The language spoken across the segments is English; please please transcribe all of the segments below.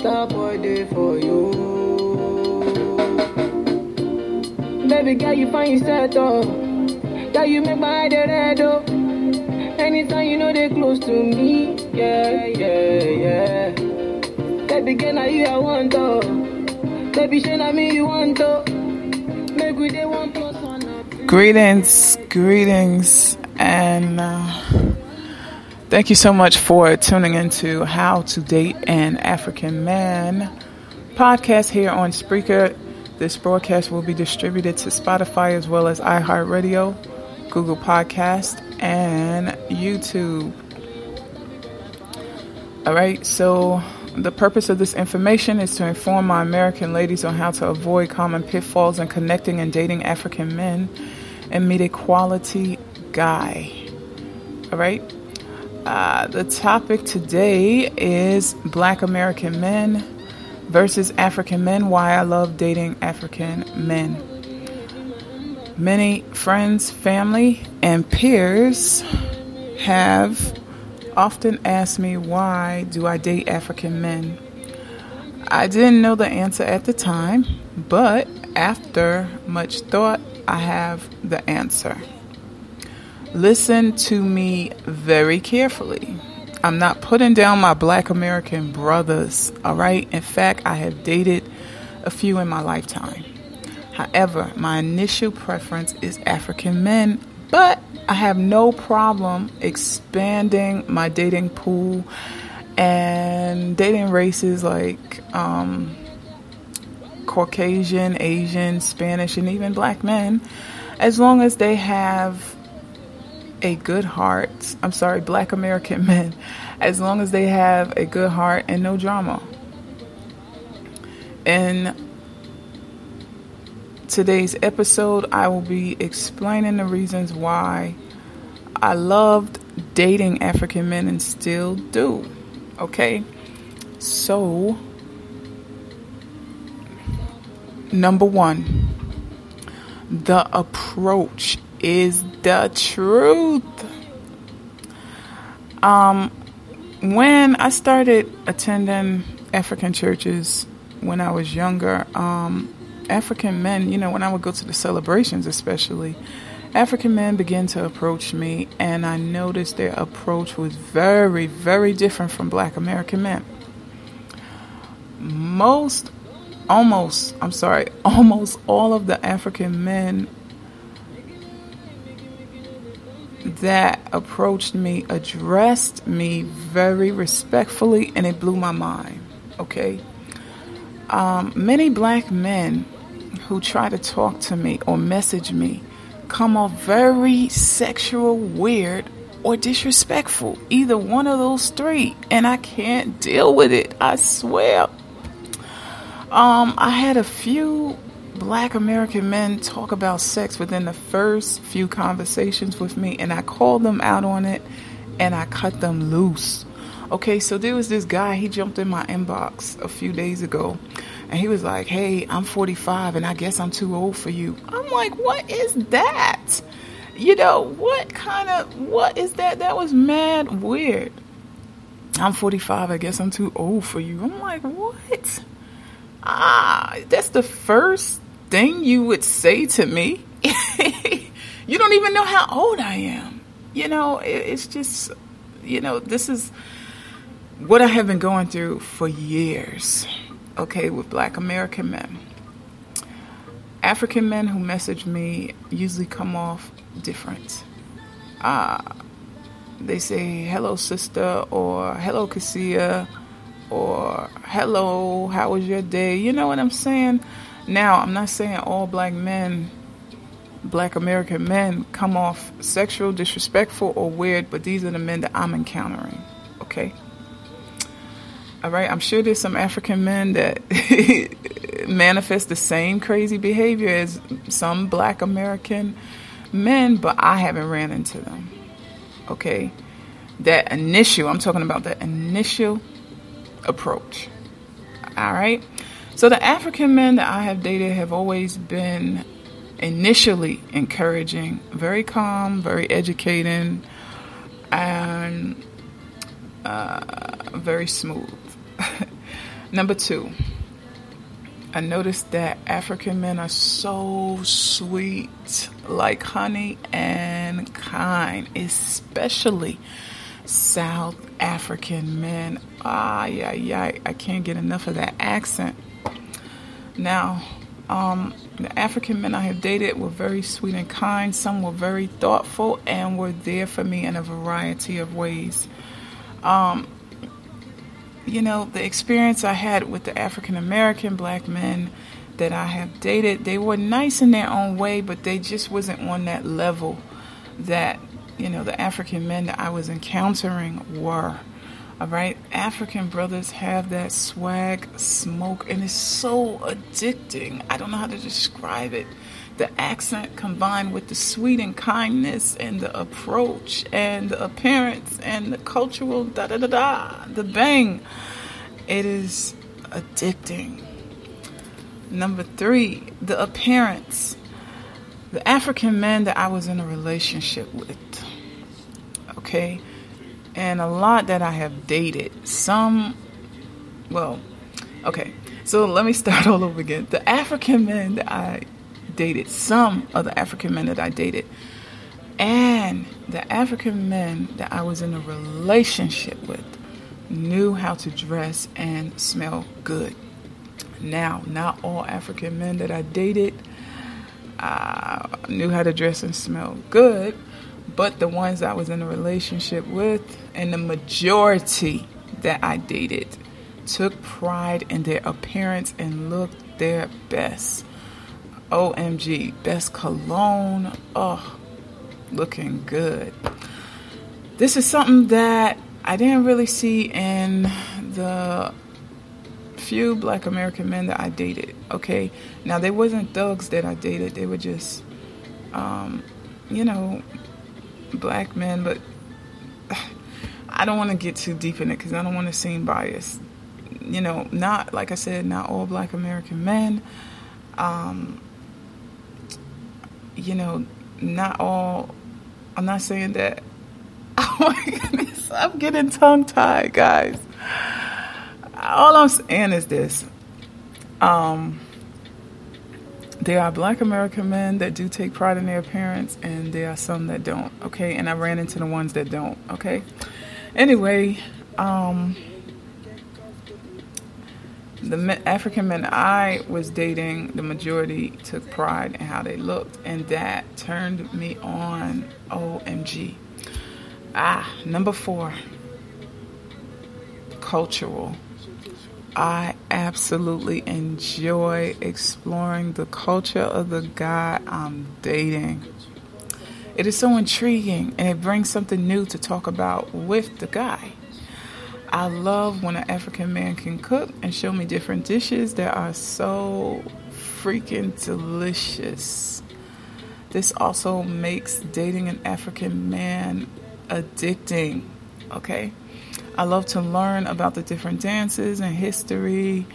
star boy day for you. Baby girl, you find yourself oh. Girl, you make my head red oh. Anytime you know they close to me, yeah, yeah, yeah. Baby girl, now you I want oh. Baby, shine on me you want oh. Make we day one plus one. oh. Greetings, greetings, and uh, thank you so much for tuning into How to Date an African Man podcast here on Spreaker. This broadcast will be distributed to Spotify as well as iHeartRadio, Google Podcast, and YouTube. All right, so the purpose of this information is to inform my American ladies on how to avoid common pitfalls in connecting and dating African men and meet a quality guy. All right, uh, the topic today is Black American men versus African men. Why I love dating African men. Many friends, family, and peers have often asked me why do I date African men. I didn't know the answer at the time, but after much thought, I have the answer. Listen to me very carefully. I'm not putting down my black American brothers, all right? In fact, I have dated a few in my lifetime. However, my initial preference is African men, but I have no problem expanding my dating pool and dating races like um, Caucasian, Asian, Spanish, and even black men, as long as they have a good heart. I'm sorry, black American men, as long as they have a good heart and no drama. In today's episode, I will be explaining the reasons why I loved dating African men and still do. Okay? So, number one, the approach is the truth. Um, when I started attending African churches when I was younger, um, African men, you know, when I would go to the celebrations, especially, African men began to approach me, and I noticed their approach was very, very different from black American men. Most, almost, I'm sorry, almost all of the African men that approached me addressed me very respectfully, and it blew my mind. Okay? Um, many black men who try to talk to me or message me come off very sexual, weird, or disrespectful. Either one of those three. And I can't deal with it. I swear. Um, I had a few black American men talk about sex within the first few conversations with me, and I called them out on it and I cut them loose. Okay, so there was this guy, he jumped in my inbox a few days ago and he was like, Hey, I'm 45 and I guess I'm too old for you. I'm like, What is that? You know, what kind of, what is that? That was mad weird. I'm 45, I guess I'm too old for you. I'm like, What? Ah, that's the first thing you would say to me. you don't even know how old I am. You know, it, it's just, you know, this is what I have been going through for years, okay, with black American men. African men who message me usually come off different. Uh, they say, hello, sister, or hello, Cassia, or hello, how was your day? You know what I'm saying? Now, I'm not saying all black men, black American men, come off sexual, disrespectful, or weird, but these are the men that I'm encountering, okay? All right, I'm sure there's some African men that manifest the same crazy behavior as some black American men, but I haven't ran into them. Okay? That initial, I'm talking about the initial approach. All right? So the African men that I have dated have always been initially encouraging, very calm, very educating, and uh, very smooth. Number two, I noticed that African men are so sweet, like honey and kind, especially South African men. Ah, yeah, yeah, I can't get enough of that accent. Now, um, the African men I have dated were very sweet and kind. Some were very thoughtful and were there for me in a variety of ways. Um, you know, the experience I had with the African American black men that I have dated, they were nice in their own way, but they just wasn't on that level that, you know, the African men that I was encountering were. All right, African brothers have that swag smoke, and it's so addicting. I don't know how to describe it. The accent combined with the sweet and kindness, and the approach, and the appearance, and the cultural da da da da, the bang. It is addicting. Number three, the appearance. The African man that I was in a relationship with. Okay and a lot that I have dated. Some, well, okay, so let me start all over again. The African men that I dated, some of the African men that I dated, and the African men that I was in a relationship with knew how to dress and smell good. Now, not all African men that I dated uh, knew how to dress and smell good but the ones I was in a relationship with, and the majority that I dated, took pride in their appearance and looked their best. OMG, best cologne. Oh, looking good. This is something that I didn't really see in the few black American men that I dated. Okay, now they wasn't thugs that I dated, they were just, um, you know, black men, but I don't want to get too deep in it because I don't want to seem biased. You know, not like I said, not all black American men. Um, you know, not all. I'm not saying that. Oh my goodness, I'm getting tongue tied, guys. All I'm saying is this. Um, there are black American men that do take pride in their appearance, and there are some that don't, okay? And I ran into the ones that don't, okay? Anyway, um, the African men I was dating, the majority took pride in how they looked, and that turned me on. OMG. Ah, number four cultural. I absolutely enjoy exploring the culture of the guy I'm dating. It is so intriguing and it brings something new to talk about with the guy. I love when an African man can cook and show me different dishes that are so freaking delicious. This also makes dating an African man addicting, okay? I love to learn about the different dances and history.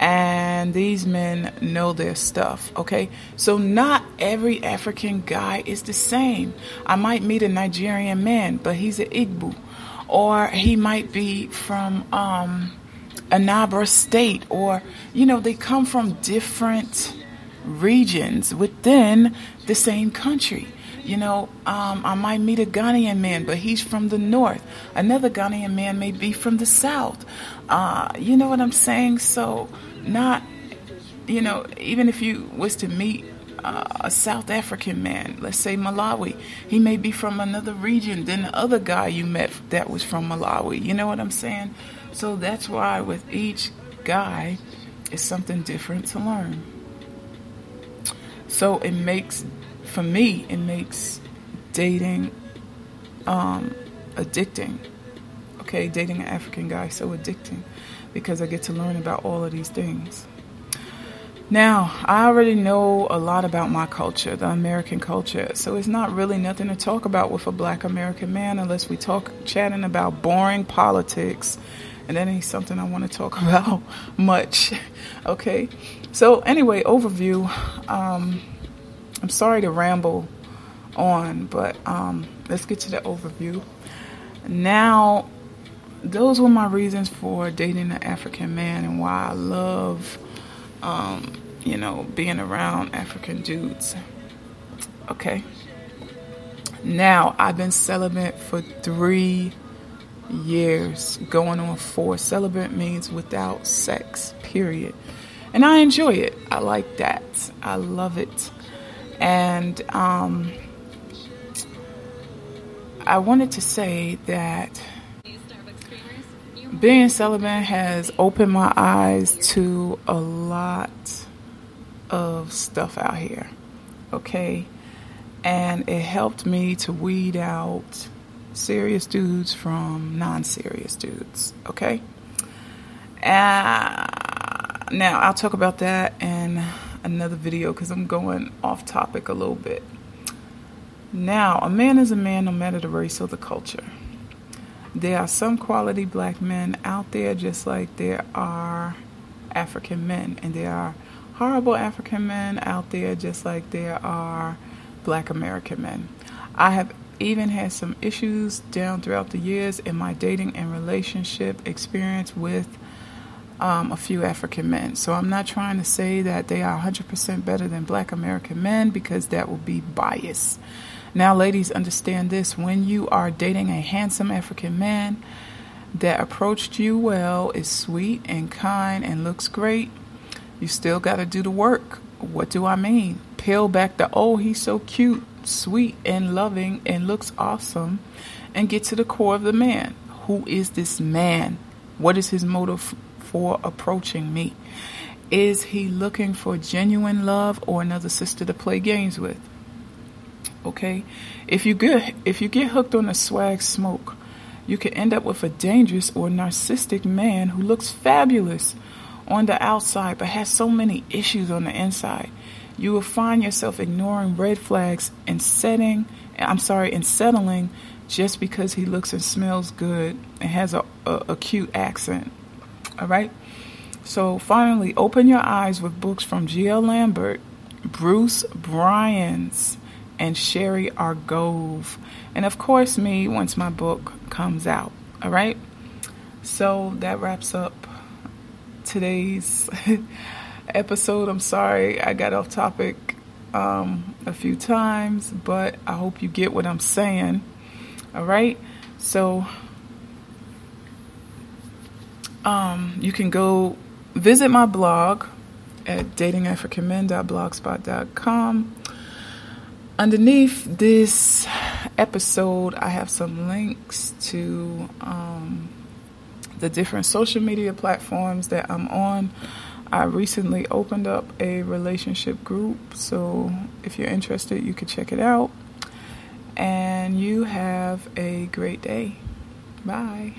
And these men know their stuff, okay? So, not every African guy is the same. I might meet a Nigerian man, but he's an Igbo. Or he might be from um, Anambra State, or, you know, they come from different regions within the same country. You know, um, I might meet a Ghanaian man, but he's from the north. Another Ghanaian man may be from the south. Uh, you know what I'm saying? So, not, you know, even if you was to meet uh, a South African man, let's say Malawi, he may be from another region than the other guy you met that was from Malawi. You know what I'm saying? So that's why with each guy, it's something different to learn. So it makes for me, it makes dating um, addicting. Okay, dating an African guy so addicting because I get to learn about all of these things. Now, I already know a lot about my culture, the American culture, so it's not really nothing to talk about with a black American man unless we talk chatting about boring politics, and that ain't something I want to talk about much. okay, so anyway, overview. Um, I'm sorry to ramble on, but um, let's get to the overview. Now, those were my reasons for dating an African man and why I love, um, you know, being around African dudes. Okay. Now, I've been celibate for three years, going on four. Celibate means without sex, period. And I enjoy it. I like that. I love it. And um, I wanted to say that being celibate has opened my eyes to a lot of stuff out here. Okay? And it helped me to weed out serious dudes from non serious dudes. Okay? Uh, now, I'll talk about that in another video because I'm going off topic a little bit. Now, a man is a man no matter the race or the culture. There are some quality black men out there just like there are African men, and there are horrible African men out there just like there are black American men. I have even had some issues down throughout the years in my dating and relationship experience with um, a few African men. So I'm not trying to say that they are 100% better than black American men because that would be bias. Now, ladies, understand this when you are dating a handsome African man that approached you well, is sweet and kind, and looks great, you still got to do the work. What do I mean? Peel back the, oh, he's so cute, sweet, and loving, and looks awesome, and get to the core of the man. Who is this man? What is his motive for approaching me? Is he looking for genuine love or another sister to play games with? Okay, if you get if you get hooked on the swag smoke, you can end up with a dangerous or narcissistic man who looks fabulous on the outside but has so many issues on the inside. You will find yourself ignoring red flags and setting I'm sorry, and settling just because he looks and smells good and has a, a, a cute accent. All right. So finally, open your eyes with books from G.L. Lambert, Bruce Bryans, and Sherry Argov. And of course, me once my book comes out. All right. So that wraps up today's episode. I'm sorry I got off topic um, a few times, but I hope you get what I'm saying. All right. So um, you can go visit my blog at datingafricanmen.blogspot.com. Underneath this episode, I have some links to um, the different social media platforms that I'm on. I recently opened up a relationship group, so if you're interested, you can check it out. And you have a great day. Bye.